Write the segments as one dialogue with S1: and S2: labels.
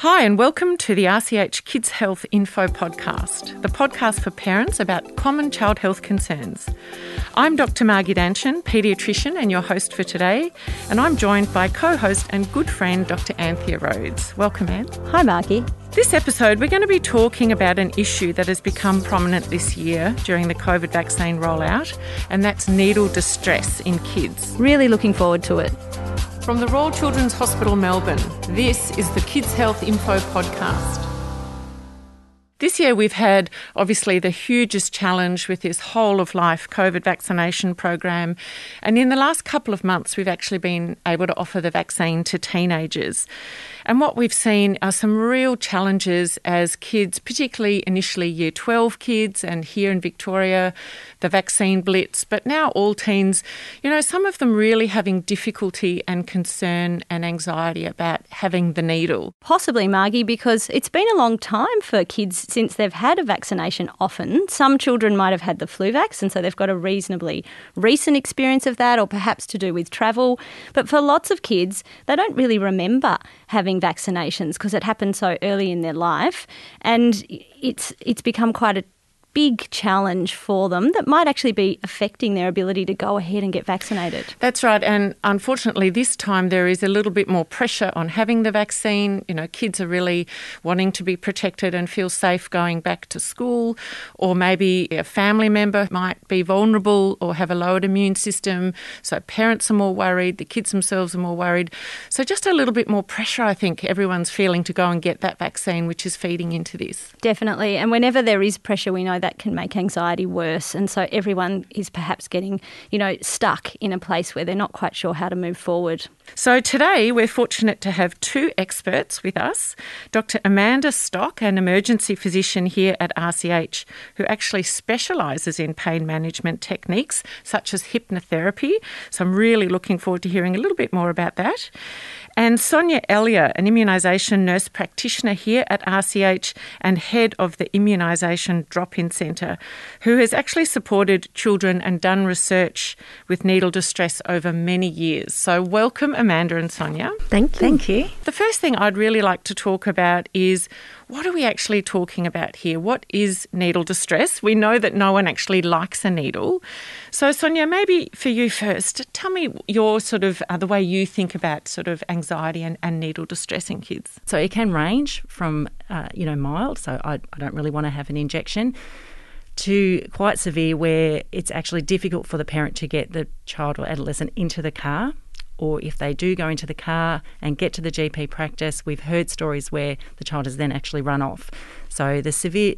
S1: Hi, and welcome to the RCH Kids Health Info Podcast, the podcast for parents about common child health concerns. I'm Dr. Margie Danchin, paediatrician, and your host for today, and I'm joined by co host and good friend Dr. Anthea Rhodes. Welcome, Anne.
S2: Hi, Margie.
S1: This episode, we're going to be talking about an issue that has become prominent this year during the COVID vaccine rollout, and that's needle distress in kids.
S2: Really looking forward to it.
S1: From the Royal Children's Hospital, Melbourne, this is the Kids Health Info Podcast. This year, we've had obviously the hugest challenge with this whole of life COVID vaccination program. And in the last couple of months, we've actually been able to offer the vaccine to teenagers. And what we've seen are some real challenges as kids, particularly initially year 12 kids, and here in Victoria, the vaccine blitz, but now all teens, you know, some of them really having difficulty and concern and anxiety about having the needle.
S2: Possibly, Margie, because it's been a long time for kids since they've had a vaccination often. Some children might have had the flu vax, and so they've got a reasonably recent experience of that, or perhaps to do with travel. But for lots of kids, they don't really remember having vaccinations because it happened so early in their life. And it's, it's become quite a big challenge for them that might actually be affecting their ability to go ahead and get vaccinated.
S1: That's right. And unfortunately, this time there is a little bit more pressure on having the vaccine. You know, kids are really wanting to be protected and feel safe going back to school, or maybe a family member might be vulnerable or have a lowered immune system. So parents are more worried, the kids themselves are more worried. So just a little bit more pressure, I think, everyone's feeling to go and get that vaccine, which is feeding into this.
S2: Definitely. And whenever there is pressure, we know that can make anxiety worse. And so everyone is perhaps getting, you know, stuck in a place where they're not quite sure how to move forward.
S1: So today we're fortunate to have two experts with us Dr. Amanda Stock, an emergency physician here at RCH, who actually specialises in pain management techniques such as hypnotherapy. So I'm really looking forward to hearing a little bit more about that. And Sonia Elia, an immunisation nurse practitioner here at RCH and head of the Immunisation Drop In Centre, who has actually supported children and done research with needle distress over many years. So, welcome, Amanda and Sonia.
S3: Thank you.
S2: Thank you.
S1: The first thing I'd really like to talk about is what are we actually talking about here? What is needle distress? We know that no one actually likes a needle. So, Sonia, maybe for you first, tell me your sort of uh, the way you think about sort of anxiety and, and needle distress in kids.
S3: So, it can range from, uh, you know, mild, so I, I don't really want to have an injection, to quite severe where it's actually difficult for the parent to get the child or adolescent into the car or if they do go into the car and get to the GP practice, we've heard stories where the child has then actually run off. So the severe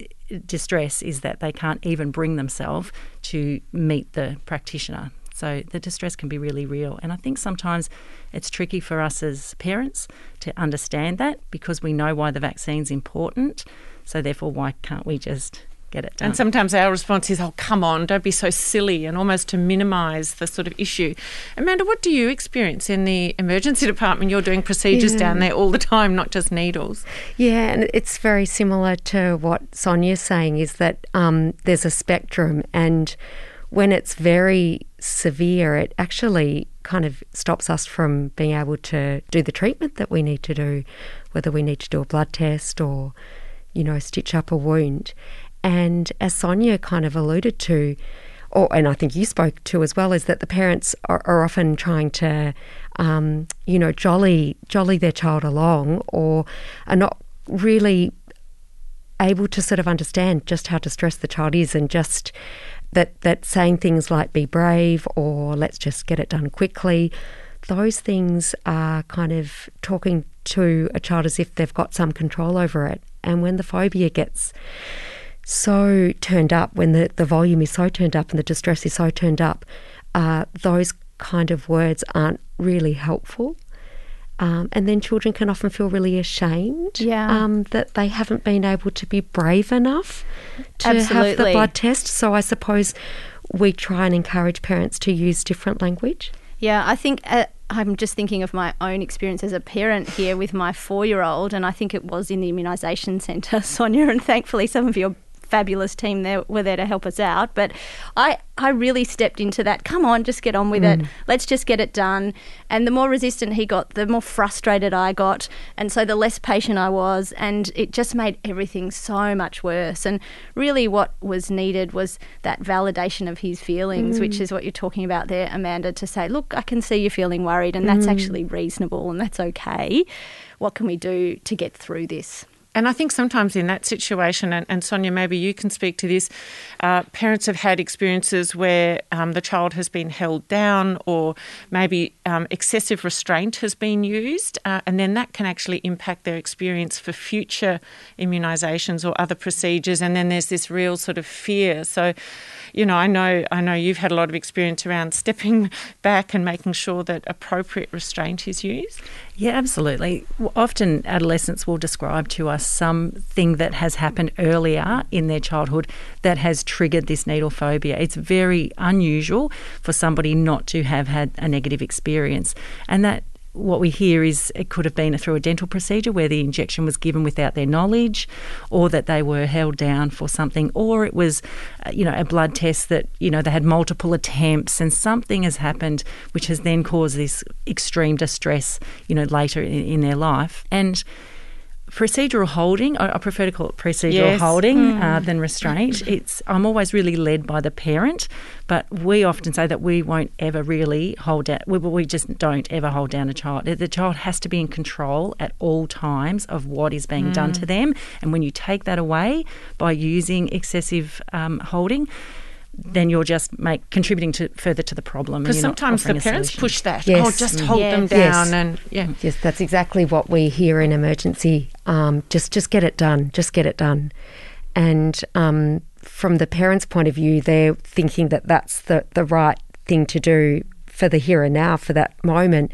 S3: distress is that they can't even bring themselves to meet the practitioner. So the distress can be really real. And I think sometimes it's tricky for us as parents to understand that because we know why the vaccine's important. So therefore, why can't we just get it done.
S1: And sometimes our response is, oh, come on, don't be so silly, and almost to minimise the sort of issue. Amanda, what do you experience in the emergency department? You're doing procedures yeah. down there all the time, not just needles.
S4: Yeah, and it's very similar to what Sonia's saying is that um, there's a spectrum, and when it's very severe, it actually kind of stops us from being able to do the treatment that we need to do, whether we need to do a blood test or, you know, stitch up a wound. And as Sonia kind of alluded to, or, and I think you spoke to as well, is that the parents are, are often trying to, um, you know, jolly jolly their child along, or are not really able to sort of understand just how distressed the child is, and just that that saying things like "be brave" or "let's just get it done quickly." Those things are kind of talking to a child as if they've got some control over it, and when the phobia gets so turned up, when the, the volume is so turned up and the distress is so turned up, uh, those kind of words aren't really helpful. Um, and then children can often feel really ashamed
S2: yeah.
S4: um, that they haven't been able to be brave enough to
S2: Absolutely.
S4: have the blood test. So I suppose we try and encourage parents to use different language.
S2: Yeah, I think uh, I'm just thinking of my own experience as a parent here with my four year old, and I think it was in the immunisation centre, Sonia, and thankfully some of your fabulous team there were there to help us out. But I, I really stepped into that. Come on, just get on with mm. it. Let's just get it done. And the more resistant he got, the more frustrated I got. And so the less patient I was. And it just made everything so much worse. And really, what was needed was that validation of his feelings, mm. which is what you're talking about there, Amanda, to say, look, I can see you're feeling worried, and that's mm. actually reasonable and that's okay. What can we do to get through this?
S1: And I think sometimes in that situation, and, and Sonia, maybe you can speak to this, uh, parents have had experiences where um, the child has been held down or maybe um, excessive restraint has been used, uh, and then that can actually impact their experience for future immunisations or other procedures. And then there's this real sort of fear. So, you know, I know I know you've had a lot of experience around stepping back and making sure that appropriate restraint is used.
S3: Yeah, absolutely. Often adolescents will describe to us something that has happened earlier in their childhood that has triggered this needle phobia. It's very unusual for somebody not to have had a negative experience, and that what we hear is it could have been through a dental procedure where the injection was given without their knowledge, or that they were held down for something, or it was, uh, you know, a blood test that you know they had multiple attempts and something has happened which has then caused this extreme distress, you know, later in, in their life. And procedural holding. I, prefer to call it procedural yes. holding mm. uh, than restraint. It's I'm always really led by the parent, but we often say that we won't ever really hold down. We, we just don't ever hold down a child. The child has to be in control at all times of what is being mm. done to them, and when you take that away by using excessive um, holding then you're just make contributing to further to the problem.
S1: Because sometimes the parents push that. Yes. Oh, just hold yes. them down yes. and yeah.
S4: Yes, that's exactly what we hear in emergency. Um, just just get it done. Just get it done. And um, from the parents' point of view, they're thinking that that's the the right thing to do for the here and now for that moment.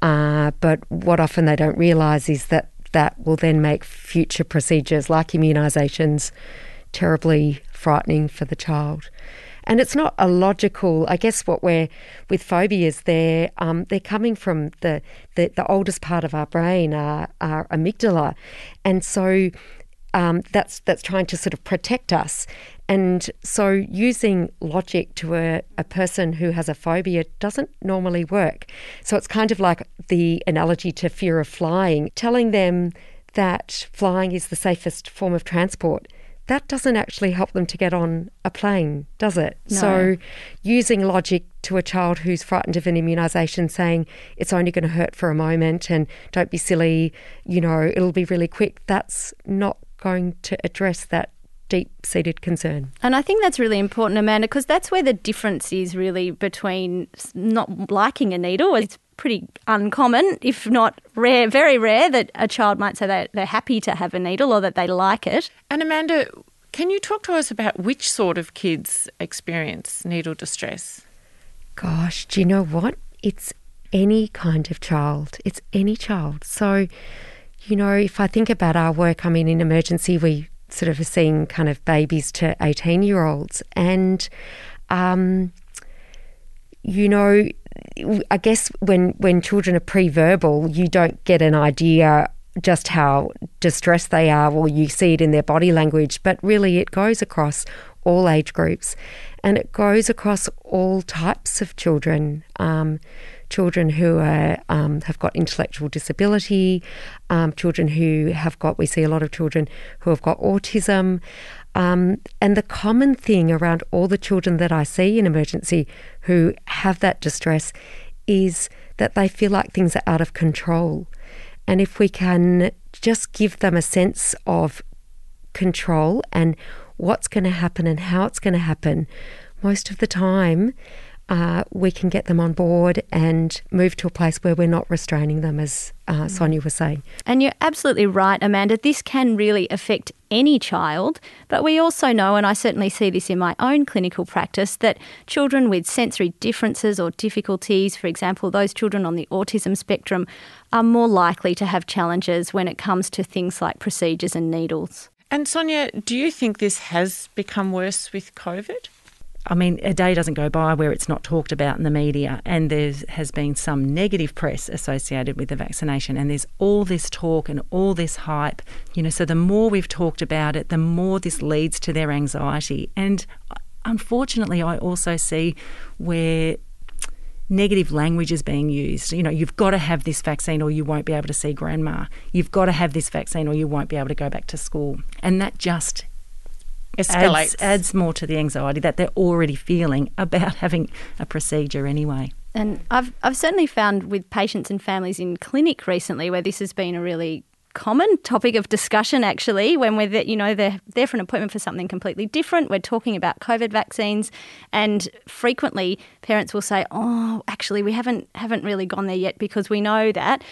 S4: Uh, but what often they don't realise is that that will then make future procedures like immunisations terribly frightening for the child. And it's not a logical. I guess what we're with phobias, they're um, they're coming from the, the, the oldest part of our brain, our, our amygdala, and so um, that's that's trying to sort of protect us. And so using logic to a, a person who has a phobia doesn't normally work. So it's kind of like the analogy to fear of flying, telling them that flying is the safest form of transport that doesn't actually help them to get on a plane, does it?
S2: No.
S4: So, using logic to a child who's frightened of an immunisation, saying it's only going to hurt for a moment and don't be silly, you know, it'll be really quick, that's not going to address that deep seated concern.
S2: And I think that's really important, Amanda, because that's where the difference is really between not liking a needle. It's pretty uncommon, if not rare, very rare, that a child might say that they're happy to have a needle or that they like it.
S1: And Amanda, can you talk to us about which sort of kids experience needle distress?
S4: Gosh, do you know what? It's any kind of child. It's any child. So, you know, if I think about our work, I mean, in emergency, we sort of are seeing kind of babies to 18 year olds. And, um, you know, I guess when when children are pre-verbal, you don't get an idea just how distressed they are, or you see it in their body language. But really, it goes across all age groups, and it goes across all types of children. Um, children who are, um, have got intellectual disability, um, children who have got, we see a lot of children who have got autism. Um, and the common thing around all the children that I see in emergency who have that distress is that they feel like things are out of control. And if we can just give them a sense of control and what's going to happen and how it's going to happen, most of the time uh, we can get them on board and move to a place where we're not restraining them, as uh, Sonia was saying.
S2: And you're absolutely right, Amanda. This can really affect any child, but we also know, and I certainly see this in my own clinical practice, that children with sensory differences or difficulties, for example, those children on the autism spectrum, are more likely to have challenges when it comes to things like procedures and needles.
S1: And Sonia, do you think this has become worse with COVID?
S3: I mean, a day doesn't go by where it's not talked about in the media, and there has been some negative press associated with the vaccination, and there's all this talk and all this hype. You know, so the more we've talked about it, the more this leads to their anxiety. And uh, unfortunately, I also see where negative language is being used. You know, you've got to have this vaccine or you won't be able to see grandma. You've got to have this vaccine or you won't be able to go back to school. And that just
S1: escalates.
S3: Adds, adds more to the anxiety that they're already feeling about having a procedure anyway.
S2: And I've I've certainly found with patients and families in clinic recently where this has been a really common topic of discussion actually when we're there, you know they're there for an appointment for something completely different we're talking about covid vaccines and frequently parents will say oh actually we haven't haven't really gone there yet because we know that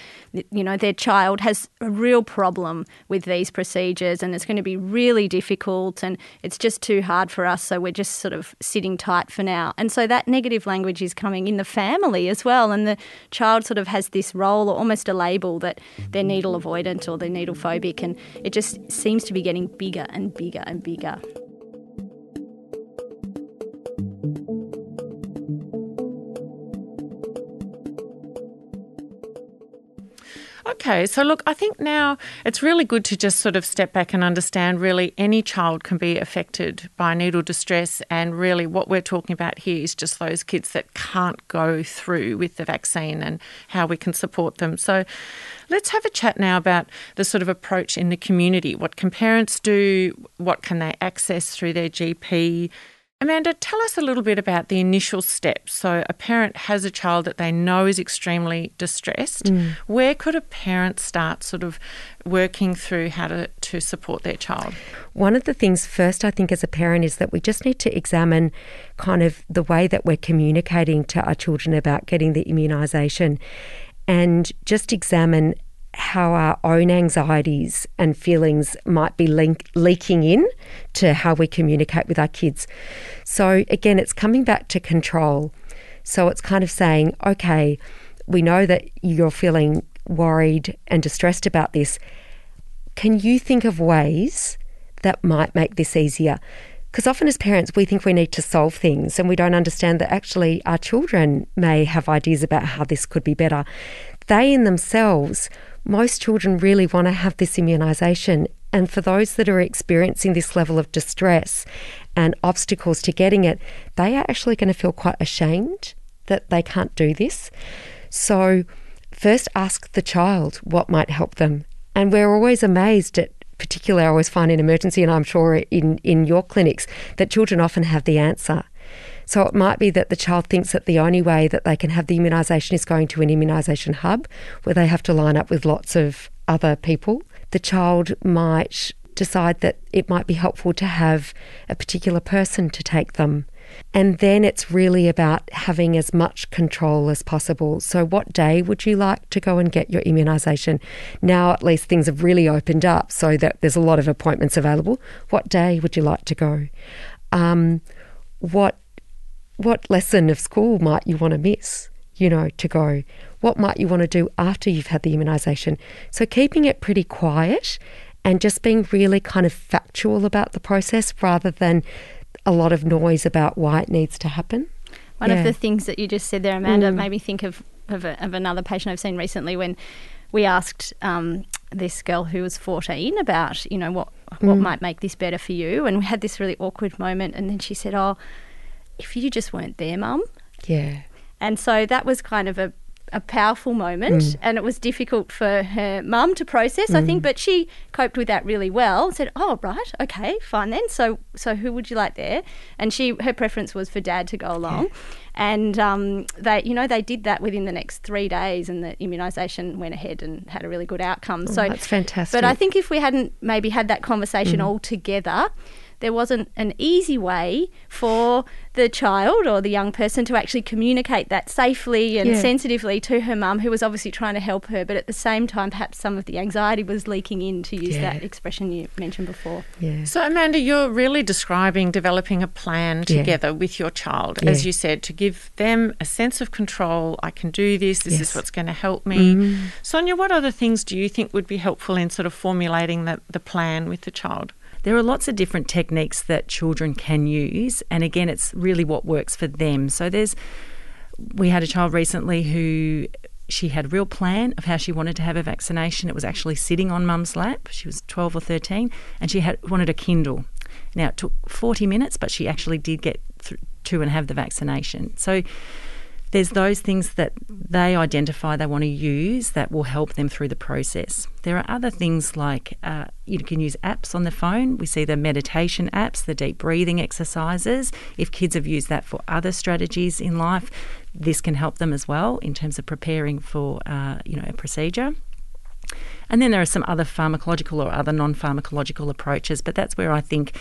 S2: you know their child has a real problem with these procedures and it's going to be really difficult and it's just too hard for us so we're just sort of sitting tight for now and so that negative language is coming in the family as well and the child sort of has this role or almost a label that they're needle avoidant or they're needle phobic and it just seems to be getting bigger and bigger and bigger.
S1: Okay, so look, I think now it's really good to just sort of step back and understand really any child can be affected by needle distress, and really what we're talking about here is just those kids that can't go through with the vaccine and how we can support them. So let's have a chat now about the sort of approach in the community. What can parents do? What can they access through their GP? Amanda, tell us a little bit about the initial steps. So, a parent has a child that they know is extremely distressed. Mm. Where could a parent start sort of working through how to, to support their child?
S4: One of the things, first, I think, as a parent, is that we just need to examine kind of the way that we're communicating to our children about getting the immunisation and just examine how our own anxieties and feelings might be link, leaking in to how we communicate with our kids. So, again, it's coming back to control. So, it's kind of saying, okay, we know that you're feeling worried and distressed about this. Can you think of ways that might make this easier? Because often as parents, we think we need to solve things and we don't understand that actually our children may have ideas about how this could be better. They in themselves most children really want to have this immunisation. And for those that are experiencing this level of distress and obstacles to getting it, they are actually going to feel quite ashamed that they can't do this. So, first ask the child what might help them. And we're always amazed at particularly I always find in emergency, and I'm sure in, in your clinics, that children often have the answer. So it might be that the child thinks that the only way that they can have the immunisation is going to an immunisation hub where they have to line up with lots of other people. The child might decide that it might be helpful to have a particular person to take them. And then it's really about having as much control as possible. So, what day would you like to go and get your immunisation? Now, at least things have really opened up so that there's a lot of appointments available. What day would you like to go? Um, what what lesson of school might you want to miss, you know, to go? What might you want to do after you've had the immunisation? So keeping it pretty quiet and just being really kind of factual about the process rather than a lot of noise about why it needs to happen.
S2: One yeah. of the things that you just said there, Amanda, mm. made me think of of, a, of, another patient I've seen recently when we asked um, this girl who was 14 about, you know, what what mm. might make this better for you, and we had this really awkward moment, and then she said, "Oh." If you just weren't there, mum.
S4: Yeah.
S2: And so that was kind of a, a powerful moment mm. and it was difficult for her mum to process, mm. I think, mm. but she coped with that really well and said, Oh, right, okay, fine then. So so who would you like there? And she her preference was for dad to go along. Yeah. And um, they, you know, they did that within the next three days, and the immunisation went ahead and had a really good outcome.
S4: Oh, so that's fantastic.
S2: But I think if we hadn't maybe had that conversation mm. all together, there wasn't an easy way for the child or the young person to actually communicate that safely and yeah. sensitively to her mum, who was obviously trying to help her, but at the same time, perhaps some of the anxiety was leaking in, to use yeah. that expression you mentioned before.
S1: Yeah. So, Amanda, you're really describing developing a plan together yeah. with your child, as you said, to give them a sense of control. I can do this. This yes. is what's going to help me. Mm. Sonia, what other things do you think would be helpful in sort of formulating the, the plan with the child?
S3: There are lots of different techniques that children can use, and again, it's really what works for them. So there's we had a child recently who she had a real plan of how she wanted to have a vaccination. It was actually sitting on mum's lap. She was 12 or 13, and she had wanted a Kindle. Now, it took 40 minutes, but she actually did get to and have the vaccination. So there's those things that they identify they want to use that will help them through the process. There are other things like uh, you can use apps on the phone. We see the meditation apps, the deep breathing exercises. If kids have used that for other strategies in life, this can help them as well in terms of preparing for uh, you know a procedure. And then there are some other pharmacological or other non pharmacological approaches, but that's where I think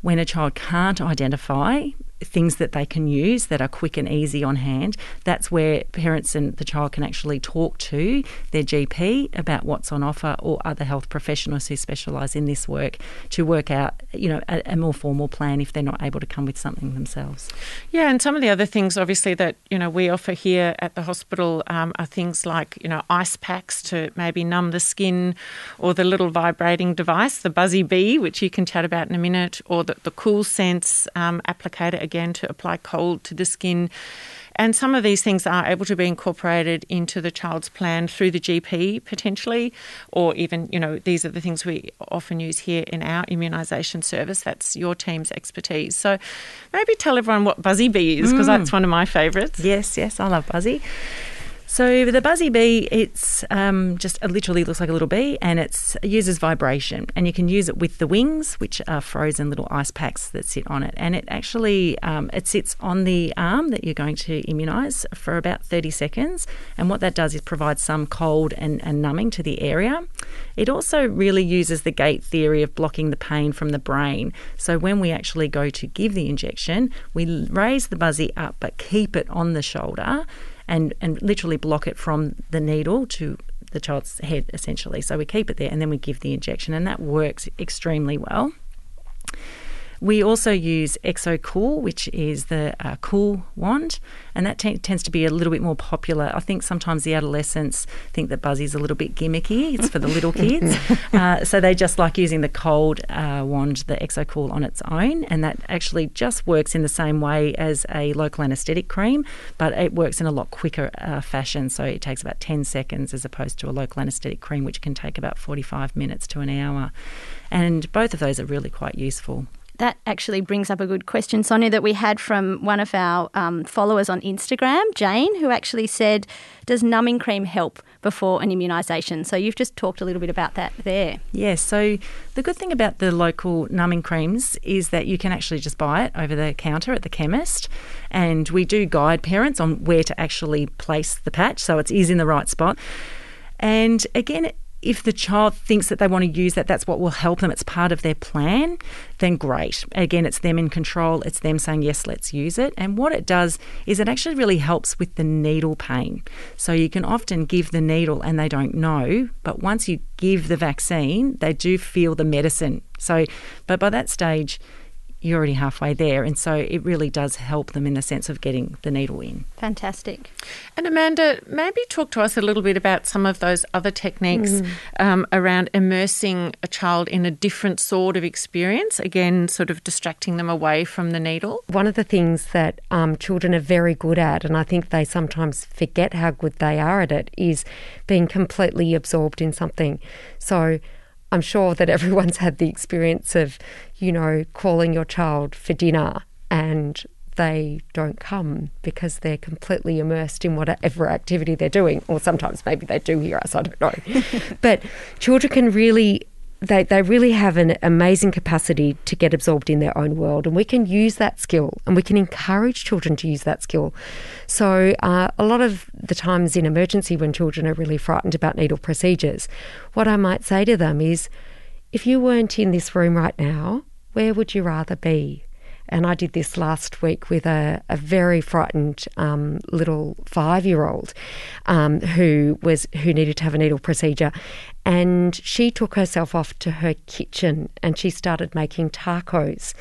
S3: when a child can't identify things that they can use that are quick and easy on hand, that's where parents and the child can actually talk to their GP about what's on offer or other health professionals who specialise in this work to work out, you know, a, a, more formal plan if they're not able to come with something themselves.
S1: Yeah, and some of the other things, obviously, that you know we offer here at the hospital um, are things like you know ice packs to maybe numb the skin, or the little vibrating device, the Buzzy Bee, which you can chat about in a minute, or the, the Cool Sense um, applicator again to apply cold to the skin. And some of these things are able to be incorporated into the child's plan through the GP potentially, or even, you know, these are the things we often use here in our immunisation service. That's your team's expertise. So maybe tell everyone what Buzzy Bee is, because mm. that's one of my favourites.
S3: Yes, yes, I love Buzzy. So the Buzzy Bee, it's um, just it literally looks like a little bee, and it uses vibration, and you can use it with the wings, which are frozen little ice packs that sit on it, and it actually um, it sits on the arm that you're going to immunise for about 30 seconds, and what that does is provide some cold and, and numbing to the area. It also really uses the gate theory of blocking the pain from the brain. So when we actually go to give the injection, we raise the buzzy up but keep it on the shoulder and, and literally block it from the needle to the child's head, essentially. So we keep it there and then we give the injection, and that works extremely well. We also use ExoCool, which is the uh, cool wand, and that t- tends to be a little bit more popular. I think sometimes the adolescents think that Buzzy's a little bit gimmicky. It's for the little kids, uh, so they just like using the cold uh, wand, the ExoCool, on its own, and that actually just works in the same way as a local anaesthetic cream, but it works in a lot quicker uh, fashion. So it takes about 10 seconds as opposed to a local anaesthetic cream, which can take about 45 minutes to an hour. And both of those are really quite useful
S2: that actually brings up a good question, Sonia, that we had from one of our um, followers on Instagram, Jane, who actually said, Does numbing cream help before an immunisation? So you've just talked a little bit about that there.
S3: Yes. So the good thing about the local numbing creams is that you can actually just buy it over the counter at the chemist. And we do guide parents on where to actually place the patch so it is is in the right spot. And again, if the child thinks that they want to use that, that's what will help them, it's part of their plan, then great. Again, it's them in control, it's them saying, yes, let's use it. And what it does is it actually really helps with the needle pain. So you can often give the needle and they don't know, but once you give the vaccine, they do feel the medicine. So, but by that stage, you're already halfway there. And so it really does help them in the sense of getting the needle in.
S2: Fantastic.
S1: And Amanda, maybe talk to us a little bit about some of those other techniques mm. um, around immersing a child in a different sort of experience, again, sort of distracting them away from the needle.
S4: One of the things that um, children are very good at, and I think they sometimes forget how good they are at it, is being completely absorbed in something. So, I'm sure that everyone's had the experience of, you know, calling your child for dinner and they don't come because they're completely immersed in whatever activity they're doing. Or sometimes maybe they do hear us, I don't know. but children can really they, they really have an amazing capacity to get absorbed in their own world, and we can use that skill and we can encourage children to use that skill. So, uh, a lot of the times in emergency, when children are really frightened about needle procedures, what I might say to them is if you weren't in this room right now, where would you rather be? And I did this last week with a, a very frightened um, little five year old um, who was who needed to have a needle procedure, and she took herself off to her kitchen and she started making tacos,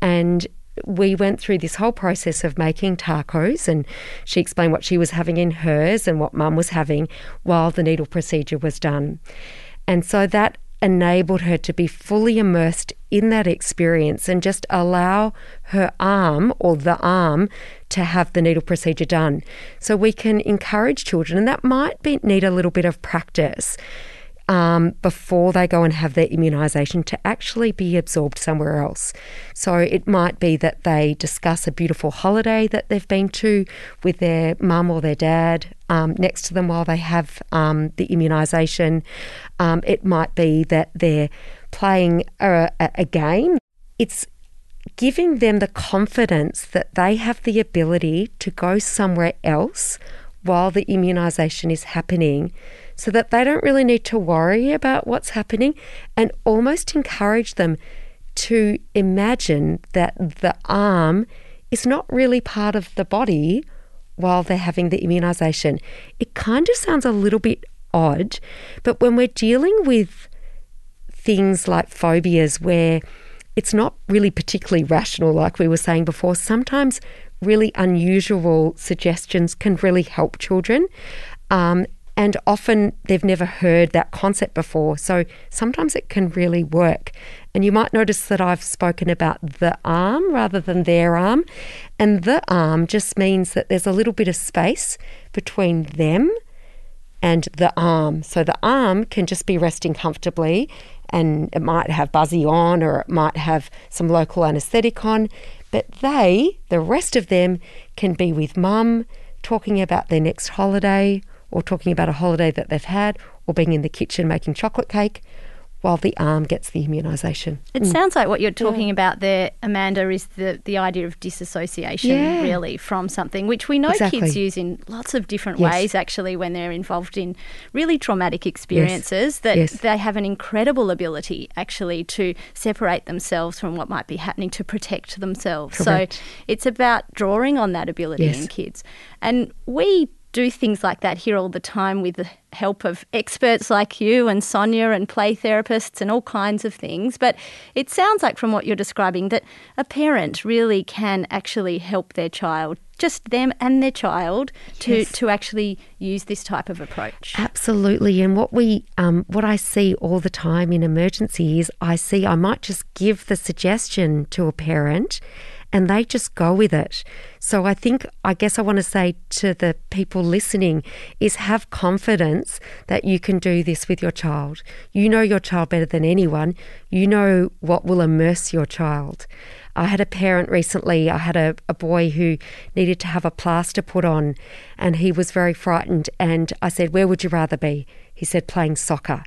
S4: and we went through this whole process of making tacos and she explained what she was having in hers and what mum was having while the needle procedure was done. And so that enabled her to be fully immersed in that experience and just allow her arm or the arm to have the needle procedure done. So we can encourage children, and that might be, need a little bit of practice um, before they go and have their immunisation to actually be absorbed somewhere else. So it might be that they discuss a beautiful holiday that they've been to with their mum or their dad um, next to them while they have um, the immunisation. Um, it might be that they're playing a, a game. It's giving them the confidence that they have the ability to go somewhere else while the immunisation is happening so that they don't really need to worry about what's happening and almost encourage them to imagine that the arm is not really part of the body while they're having the immunization. It kind of sounds a little bit odd, but when we're dealing with things like phobias where it's not really particularly rational, like we were saying before, sometimes really unusual suggestions can really help children. Um, and often they've never heard that concept before. So sometimes it can really work. And you might notice that I've spoken about the arm rather than their arm. And the arm just means that there's a little bit of space between them and the arm. So the arm can just be resting comfortably and it might have Buzzy on or it might have some local anaesthetic on. But they, the rest of them, can be with mum, talking about their next holiday or talking about a holiday that they've had, or being in the kitchen making chocolate cake while the arm gets the immunisation.
S2: It mm. sounds like what you're talking yeah. about there, Amanda, is the, the idea of disassociation yeah. really from something, which we know exactly. kids use in lots of different yes. ways actually when they're involved in really traumatic experiences, yes. that yes. they have an incredible ability actually to separate themselves from what might be happening to protect themselves. Correct. So it's about drawing on that ability in kids. And we do things like that here all the time with the help of experts like you and Sonia and play therapists and all kinds of things. But it sounds like from what you're describing that a parent really can actually help their child just them and their child to, yes. to actually use this type of approach.
S4: Absolutely. And what we um, what I see all the time in emergency is I see I might just give the suggestion to a parent and they just go with it. So I think, I guess I want to say to the people listening is have confidence that you can do this with your child. You know your child better than anyone. You know what will immerse your child. I had a parent recently, I had a, a boy who needed to have a plaster put on and he was very frightened. And I said, Where would you rather be? He said, Playing soccer.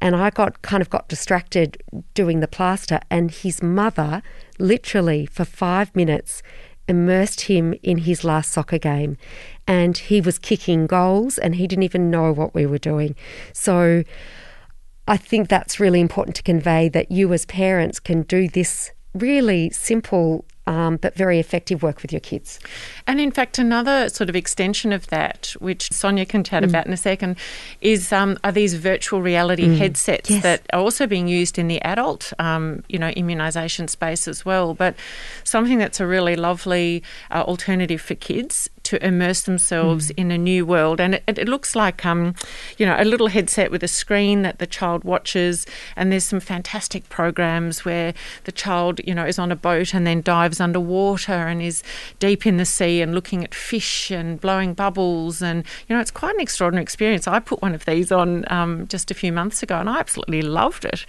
S4: And I got kind of got distracted doing the plaster, and his mother literally for five minutes immersed him in his last soccer game. And he was kicking goals and he didn't even know what we were doing. So I think that's really important to convey that you as parents can do this really simple um, but very effective work with your kids.
S1: And in fact, another sort of extension of that, which Sonia can chat mm. about in a second, is um, are these virtual reality mm. headsets yes. that are also being used in the adult, um, you know, immunisation space as well. But something that's a really lovely uh, alternative for kids to immerse themselves mm. in a new world. And it, it looks like, um, you know, a little headset with a screen that the child watches. And there's some fantastic programs where the child, you know, is on a boat and then dives underwater and is deep in the sea and looking at fish and blowing bubbles. And, you know, it's quite an extraordinary experience. I put one of these on um, just a few months ago and I absolutely loved it.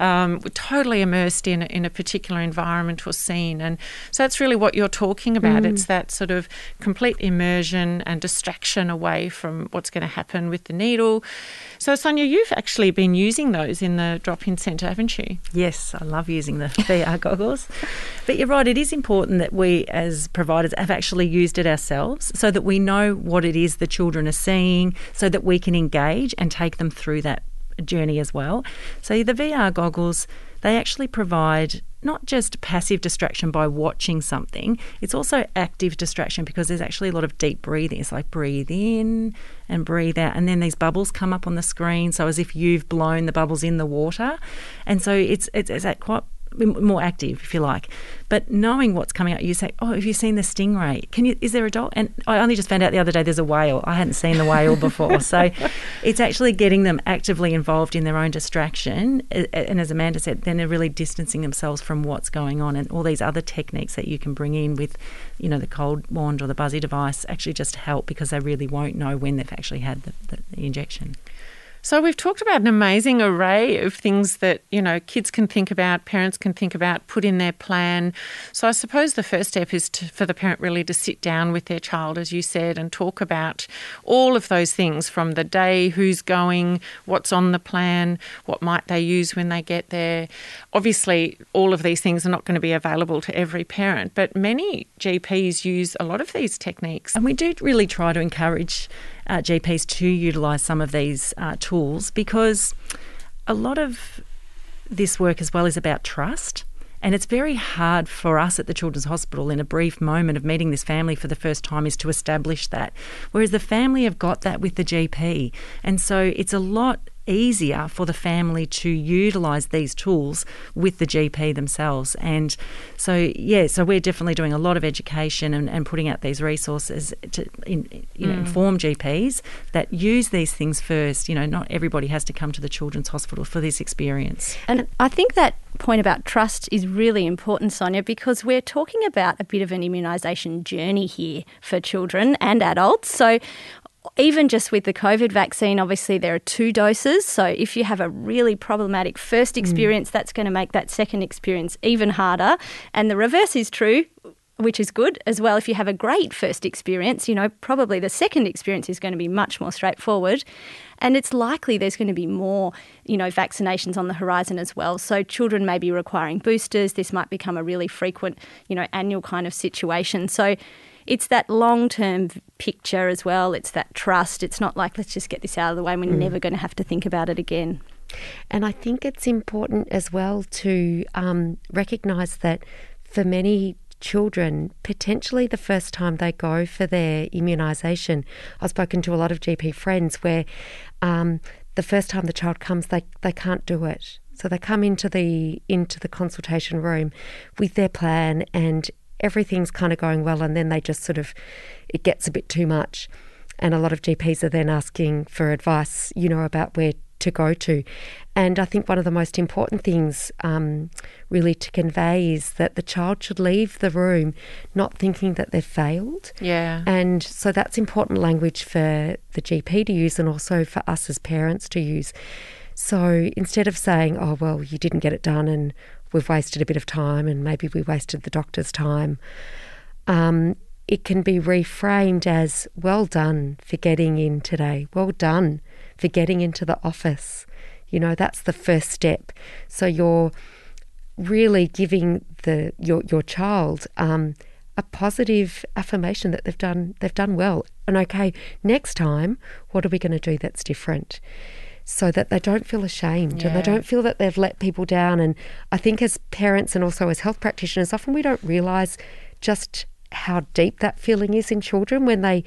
S1: Um, we're totally immersed in, in a particular environment or scene. And so that's really what you're talking about. Mm. It's that sort of complete immersion and distraction away from what's going to happen with the needle. So, Sonia, you've actually been using those in the drop in centre, haven't you?
S3: Yes, I love using the VR goggles. But you're right, it is important that we as providers have actually used it ourselves so that we know what it is the children are seeing, so that we can engage and take them through that journey as well. So, the VR goggles, they actually provide not just passive distraction by watching something, it's also active distraction because there's actually a lot of deep breathing. It's like breathe in and breathe out. And then these bubbles come up on the screen. So as if you've blown the bubbles in the water. And so it's, it's, it's that quite more active, if you like. But knowing what's coming out, you say, "Oh, have you seen the stingray? Can you? Is there a dog?" And I only just found out the other day there's a whale. I hadn't seen the whale before, so it's actually getting them actively involved in their own distraction. And as Amanda said, then they're really distancing themselves from what's going on, and all these other techniques that you can bring in with, you know, the cold wand or the buzzy device actually just help because they really won't know when they've actually had the, the, the injection.
S1: So we've talked about an amazing array of things that, you know, kids can think about, parents can think about, put in their plan. So I suppose the first step is to, for the parent really to sit down with their child, as you said, and talk about all of those things from the day, who's going, what's on the plan, what might they use when they get there. Obviously, all of these things are not going to be available to every parent, but many GPs use a lot of these techniques.
S3: And we do really try to encourage uh, GPs to utilise some of these uh, tools because a lot of this work as well is about trust. And it's very hard for us at the Children's Hospital in a brief moment of meeting this family for the first time is to establish that. Whereas the family have got that with the GP. And so it's a lot easier for the family to utilise these tools with the GP themselves. And so, yeah, so we're definitely doing a lot of education and, and putting out these resources to in, you know, mm. inform GPs that use these things first. You know, not everybody has to come to the Children's Hospital for this experience.
S2: And I think that point about trust is really important, Sonia, because we're talking about a bit of an immunisation journey here for children and adults. So even just with the COVID vaccine, obviously there are two doses. So if you have a really problematic first mm. experience, mm. that's going to make that second experience even harder. And the reverse is true which is good as well. If you have a great first experience, you know, probably the second experience is going to be much more straightforward. And it's likely there's going to be more, you know, vaccinations on the horizon as well. So children may be requiring boosters. This might become a really frequent, you know, annual kind of situation. So it's that long term picture as well. It's that trust. It's not like, let's just get this out of the way and we're mm. never going to have to think about it again.
S4: And I think it's important as well to um, recognise that for many children, potentially the first time they go for their immunisation, I've spoken to a lot of GP friends where um, the first time the child comes, they, they can't do it. So they come into the into the consultation room with their plan and everything's kind of going well, and then they just sort of, it gets a bit too much. And a lot of GPs are then asking for advice, you know, about where to go to. And I think one of the most important things, um, really, to convey is that the child should leave the room not thinking that they've failed.
S1: Yeah.
S4: And so that's important language for the GP to use and also for us as parents to use. So instead of saying, oh, well, you didn't get it done and we've wasted a bit of time and maybe we wasted the doctor's time. Um, it can be reframed as well done for getting in today. Well done for getting into the office. You know, that's the first step. So you're really giving the your your child um, a positive affirmation that they've done they've done well. And okay, next time, what are we going to do that's different? so that they don't feel ashamed yeah. and they don't feel that they've let people down. And I think as parents and also as health practitioners, often we don't realise just how deep that feeling is in children when they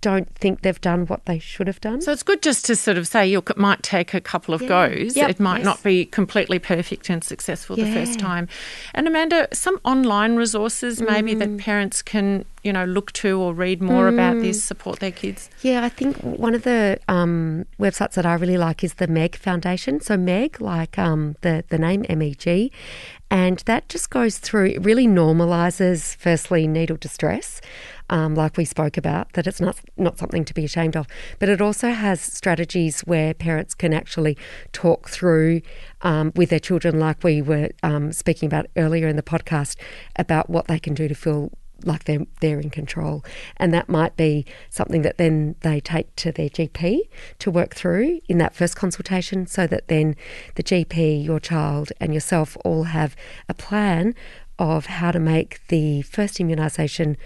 S4: don't think they've done what they should have done.
S1: So it's good just to sort of say look, it might take a couple of yeah. goes. Yep. It might yes. not be completely perfect and successful yeah. the first time. And Amanda, some online resources maybe mm. that parents can you know look to or read more mm. about this, support their kids.
S4: Yeah, I think one of the um, websites that I really like is the Meg Foundation. So Meg, like um, the the name M E G, and that just goes through. It really normalises firstly needle distress um, like we spoke about, that it's not not something to be ashamed of. But it also has strategies where parents can actually talk through um, with their children, like we were um, speaking about earlier in the podcast, about what they can do to feel like they're they're in control, and that might be something that then they take to their GP to work through in that first consultation, so that then the GP, your child, and yourself all have a plan of how to make the first immunisation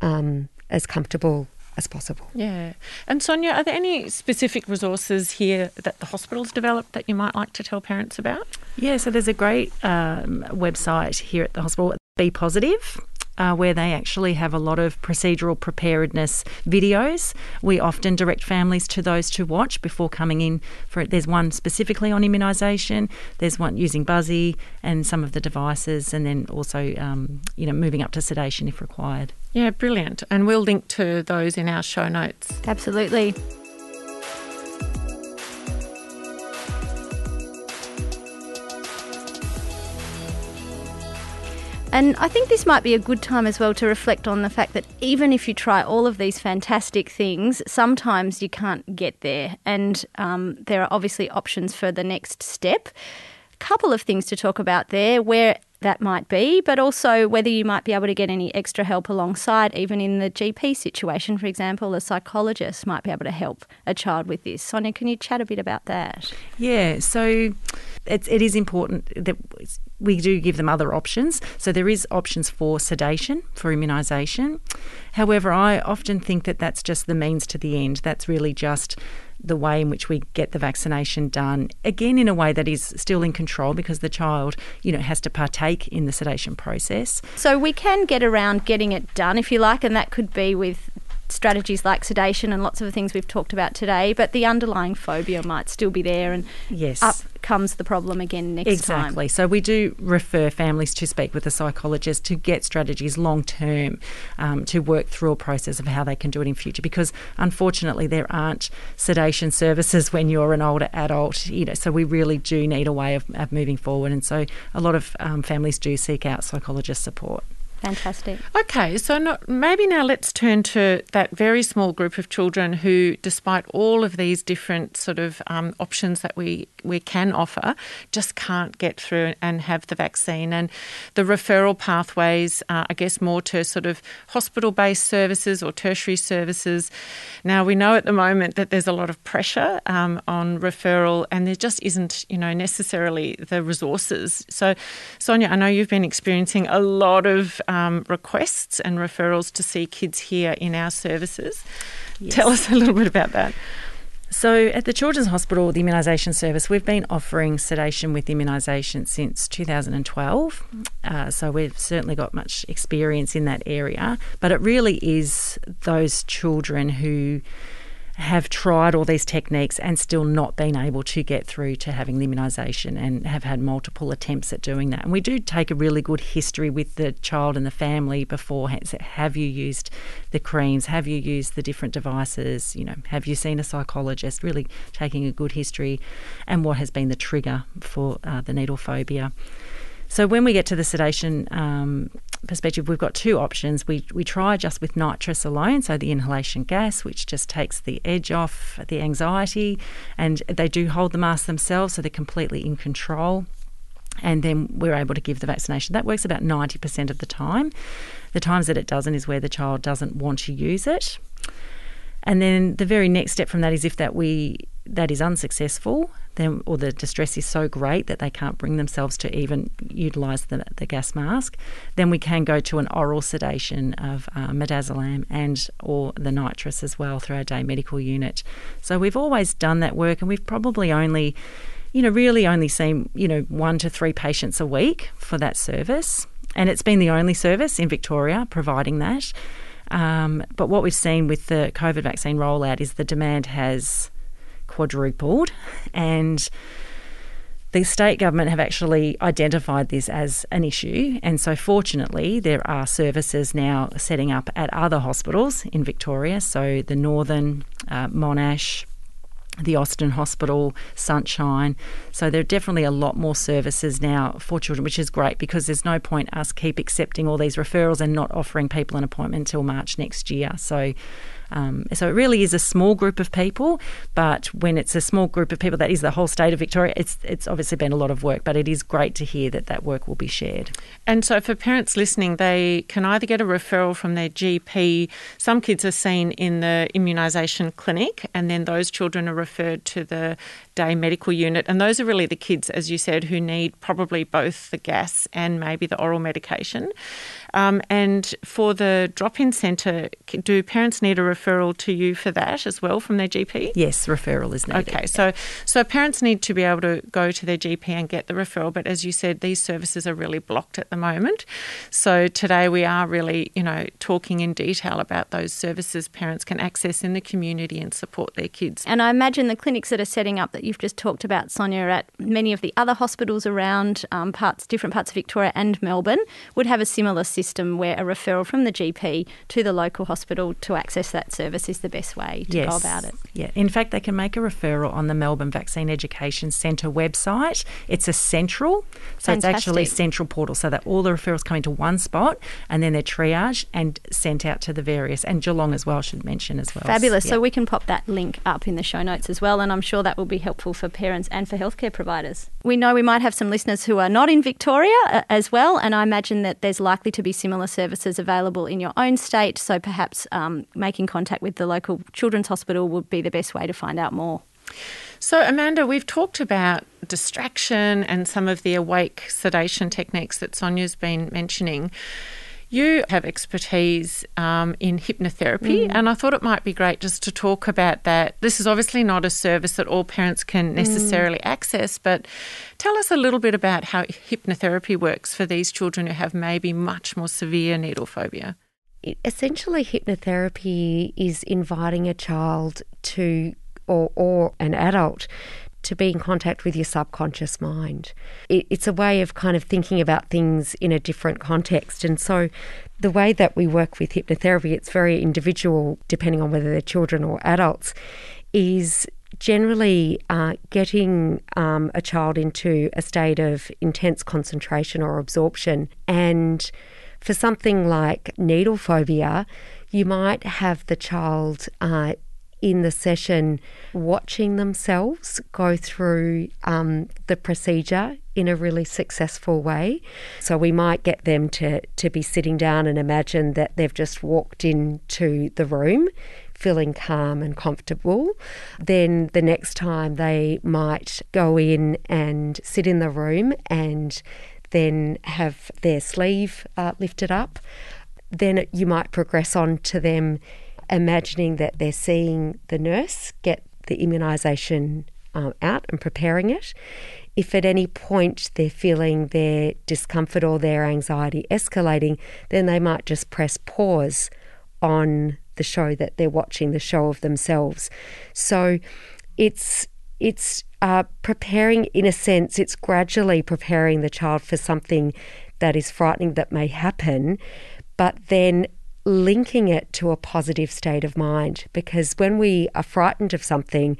S4: um, as comfortable as possible.
S1: Yeah. And Sonia, are there any specific resources here that the hospital's developed that you might like to tell parents about?
S3: Yeah, so there's a great um, website here at the hospital, Be Positive. uh, where they actually have a lot of procedural preparedness videos. We often direct families to those to watch before coming in for it. There's one specifically on immunisation. There's one using Buzzy and some of the devices, and then also um, you know moving up to sedation if required.
S1: Yeah, brilliant. And we'll link to those in our show notes.
S2: Absolutely. And I think this might be a good time as well to reflect on the fact that even if you try all of these fantastic things, sometimes you can't get there. And um, there are obviously options for the next step. A couple of things to talk about there where that might be, but also whether you might be able to get any extra help alongside, even in the GP situation, for example, a psychologist might be able to help a child with this. Sonia, can you chat a bit about that?
S3: Yeah, so it's, it is important that we do give them other options. So there is options for sedation, for immunisation. However, I often think that that's just the means to the end. That's really just the way in which we get the vaccination done again in a way that is still in control because the child you know has to partake in the sedation process
S2: so we can get around getting it done if you like and that could be with strategies like sedation and lots of the things we've talked about today, but the underlying phobia might still be there, and
S3: yes.
S2: up comes the problem again next
S3: exactly.
S2: time.
S3: Exactly. So we do refer families to speak with a psychologist to get strategies long term um, to work through a process of how they can do it in future. Because unfortunately, there aren't sedation services when you're an older adult. You know, so we really do need a way of, of moving forward, and so a lot of um, families do seek out psychologist support.
S2: Fantastic.
S1: Okay, so not, maybe now let's turn to that very small group of children who, despite all of these different sort of um, options that we, we can offer, just can't get through and have the vaccine. And the referral pathways, uh, I guess, more to sort of hospital based services or tertiary services. Now, we know at the moment that there's a lot of pressure um, on referral, and there just isn't, you know, necessarily the resources. So, Sonia, I know you've been experiencing a lot of um, requests and referrals to see kids here in our services. Yes. Tell us a little bit about that.
S3: So, at the Children's Hospital, the immunisation service, we've been offering sedation with immunisation since 2012. Uh, so, we've certainly got much experience in that area. But it really is those children who have tried all these techniques and still not been able to get through to having the immunisation and have had multiple attempts at doing that. And we do take a really good history with the child and the family beforehand. So have you used the creams? Have you used the different devices? You know, have you seen a psychologist? Really taking a good history and what has been the trigger for uh, the needle phobia. So when we get to the sedation um, perspective, we've got two options. We we try just with nitrous alone, so the inhalation gas, which just takes the edge off the anxiety, and they do hold the mask themselves, so they're completely in control. And then we're able to give the vaccination. That works about 90% of the time. The times that it doesn't is where the child doesn't want to use it. And then the very next step from that is if that we that is unsuccessful, then or the distress is so great that they can't bring themselves to even utilise the, the gas mask, then we can go to an oral sedation of uh, midazolam and or the nitrous as well through our day medical unit. So we've always done that work, and we've probably only, you know, really only seen you know one to three patients a week for that service, and it's been the only service in Victoria providing that. Um, but what we've seen with the COVID vaccine rollout is the demand has quadrupled, and the state government have actually identified this as an issue. And so, fortunately, there are services now setting up at other hospitals in Victoria. So, the Northern, uh, Monash, the Austin Hospital, Sunshine. So there are definitely a lot more services now for children, which is great because there's no point us keep accepting all these referrals and not offering people an appointment until March next year. So um, so it really is a small group of people, but when it's a small group of people, that is the whole state of Victoria. It's it's obviously been a lot of work, but it is great to hear that that work will be shared.
S1: And so for parents listening, they can either get a referral from their GP. Some kids are seen in the immunisation clinic, and then those children are referred to the day medical unit. And those are really the kids, as you said, who need probably both the gas and maybe the oral medication. Um, and for the drop in centre, do parents need a referral to you for that as well from their GP?
S3: Yes, referral is needed.
S1: Okay, so so parents need to be able to go to their GP and get the referral, but as you said, these services are really blocked at the moment. So today we are really, you know, talking in detail about those services parents can access in the community and support their kids.
S2: And I imagine the clinics that are setting up that you've just talked about, Sonia, at many of the other hospitals around um, parts, different parts of Victoria and Melbourne, would have a similar system where a referral from the GP to the local hospital to access that service is the best way to
S3: yes.
S2: go about it.
S3: Yeah, in fact, they can make a referral on the Melbourne Vaccine Education Centre website. It's a central, so
S2: Fantastic.
S3: it's actually central portal, so that all the referrals come into one spot and then they're triaged and sent out to the various, and Geelong as well, should mention as well.
S2: Fabulous.
S3: Yeah.
S2: So we can pop that link up in the show notes as well, and I'm sure that will be helpful for parents and for healthcare providers. We know we might have some listeners who are not in Victoria uh, as well, and I imagine that there's likely to be similar services available in your own state. So perhaps um, making contact with the local children's hospital would be the best way to find out more.
S1: So, Amanda, we've talked about distraction and some of the awake sedation techniques that Sonia's been mentioning. You have expertise um, in hypnotherapy, and I thought it might be great just to talk about that. This is obviously not a service that all parents can necessarily access, but tell us a little bit about how hypnotherapy works for these children who have maybe much more severe needle phobia.
S4: It, essentially, hypnotherapy is inviting a child to, or, or an adult, to be in contact with your subconscious mind. It, it's a way of kind of thinking about things in a different context. And so, the way that we work with hypnotherapy, it's very individual depending on whether they're children or adults, is generally uh, getting um, a child into a state of intense concentration or absorption. And for something like needle phobia, you might have the child uh, in the session watching themselves go through um, the procedure in a really successful way. So we might get them to, to be sitting down and imagine that they've just walked into the room feeling calm and comfortable. Then the next time they might go in and sit in the room and then have their sleeve uh, lifted up. Then you might progress on to them imagining that they're seeing the nurse get the immunisation um, out and preparing it. If at any point they're feeling their discomfort or their anxiety escalating, then they might just press pause on the show that they're watching, the show of themselves. So it's it's uh, preparing, in a sense, it's gradually preparing the child for something that is frightening that may happen, but then linking it to a positive state of mind. Because when we are frightened of something,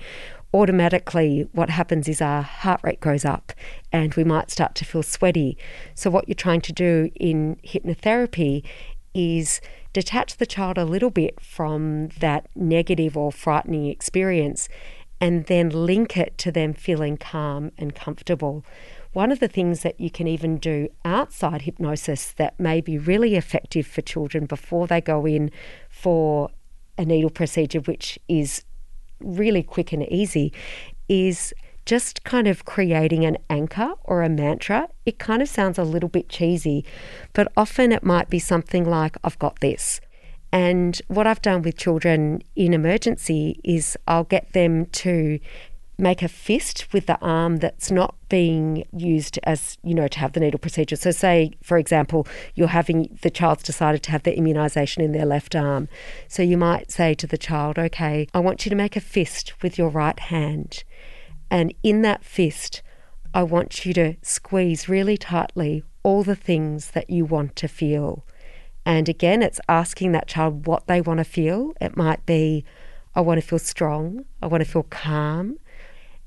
S4: automatically what happens is our heart rate goes up and we might start to feel sweaty. So, what you're trying to do in hypnotherapy is detach the child a little bit from that negative or frightening experience and then link it to them feeling calm and comfortable. One of the things that you can even do outside hypnosis that may be really effective for children before they go in for a needle procedure, which is really quick and easy, is just kind of creating an anchor or a mantra. It kind of sounds a little bit cheesy, but often it might be something like, I've got this. And what I've done with children in emergency is I'll get them to make a fist with the arm that's not being used as, you know, to have the needle procedure. So, say, for example, you're having the child's decided to have the immunisation in their left arm. So, you might say to the child, okay, I want you to make a fist with your right hand. And in that fist, I want you to squeeze really tightly all the things that you want to feel. And again, it's asking that child what they want to feel. It might be, I want to feel strong, I want to feel calm.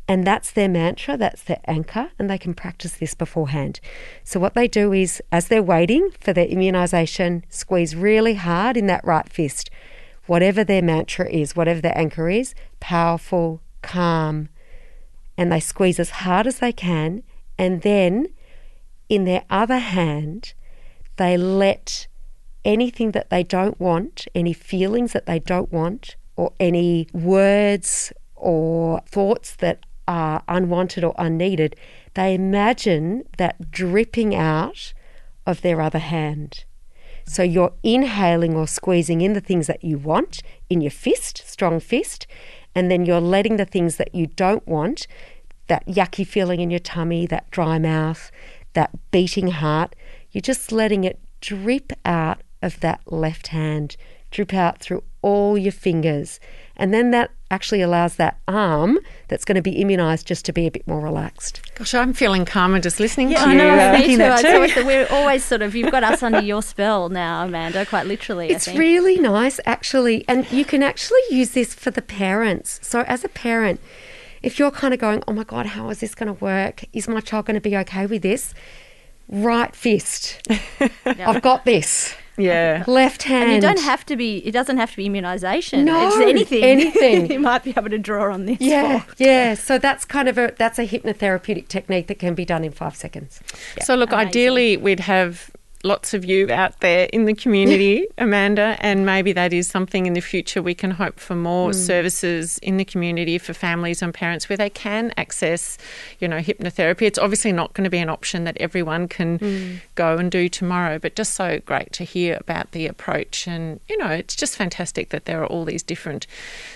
S4: And that's their mantra, that's their anchor, and they can practice this beforehand. So, what they do is, as they're waiting for their immunisation, squeeze really hard in that right fist. Whatever their mantra is, whatever their anchor is, powerful, calm, and they squeeze as hard as they can. And then, in their other hand, they let anything that they don't want, any feelings that they don't want, or any words or thoughts that are unwanted or unneeded, they imagine that dripping out of their other hand. So you're inhaling or squeezing in the things that you want in your fist, strong fist, and then you're letting the things that you don't want, that yucky feeling in your tummy, that dry mouth, that beating heart, you're just letting it drip out of that left hand, drip out through all your fingers. And then that actually allows that arm that's going to be immunised just to be a bit more relaxed.
S1: Gosh, I'm feeling calmer just listening
S2: Yeah,
S1: to
S2: I
S1: you.
S2: know.
S1: uh,
S2: me
S1: thinking
S2: too.
S1: that
S2: It's
S1: too.
S2: always- we're always sort of you've got us under your spell now, Amanda. Quite literally, I
S4: It's
S2: think.
S4: really nice, actually. And you can actually use this for the parents. So, as a parent, if you're kind of going, oh my God, how is this going to work? Is my child going to be okay with this? Right fist. I've got this.
S1: Yeah.
S4: Left hand.
S2: And you don't have to be. It doesn't have to be immunisation.
S4: No,
S2: it's anything.
S4: anything.
S2: you might be able to draw on this.
S4: Yeah,
S2: for.
S4: yeah. So that's kind of a that's a hypnotherapeutic technique that can be done in five seconds.
S1: So, look,
S2: Amazing.
S1: ideally, we'd have lots of you out there in the community, Amanda, and maybe that is something in the future we can hope for more hmm. services in the community for families and parents where they can access, you know, hypnotherapy. It's obviously not going to be an option that everyone can hmm. go and do tomorrow, but just so great to hear about the approach. And, you know, it's just fantastic that there are all these different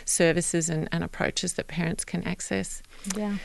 S1: services and, and approaches that parents can access.
S2: Yeah.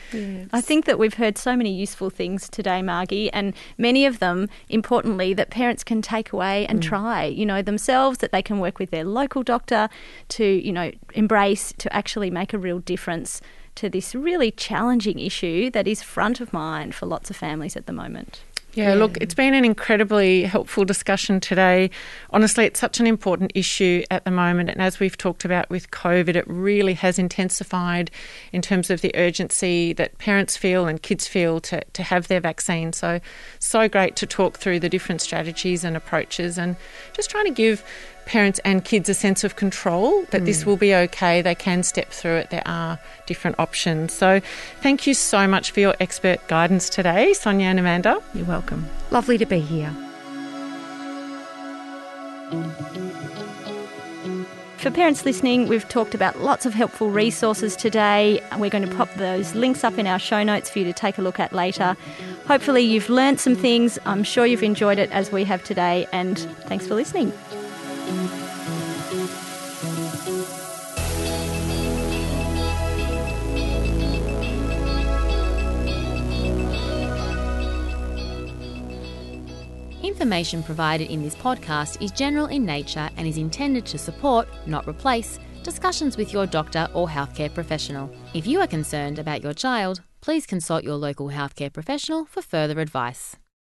S2: I think that we've heard so many useful things today, Margie, and many of them, importantly, that parents can take away and mm. try, you know, themselves, that they can work with their local doctor to, you know, embrace, to actually make a real difference to this really challenging issue that is front of mind for lots of families at the moment.
S1: Yeah, look, it's been an incredibly helpful discussion today. Honestly, it's such an important issue at the moment. And as we've talked about with COVID, it really has intensified in terms of the urgency that parents feel and kids feel to, to have their vaccine. So, so great to talk through the different strategies and approaches and just trying to give parents and kids a sense of control that this mm. will be okay. They can step through it. There are different options. So, thank you so much for your expert guidance today, Sonia and Amanda.
S3: You're welcome.
S4: Lovely to be here.
S2: For parents listening, we've talked about lots of helpful resources today. We're going to pop those links up in our show notes for you to take a look at later. Hopefully, you've learned some things. I'm sure you've enjoyed it as we have today, and thanks for listening.
S5: Information provided in this podcast is general in nature and is intended to support, not replace, discussions with your doctor or healthcare professional. If you are concerned about your child, please consult your local healthcare professional for further advice.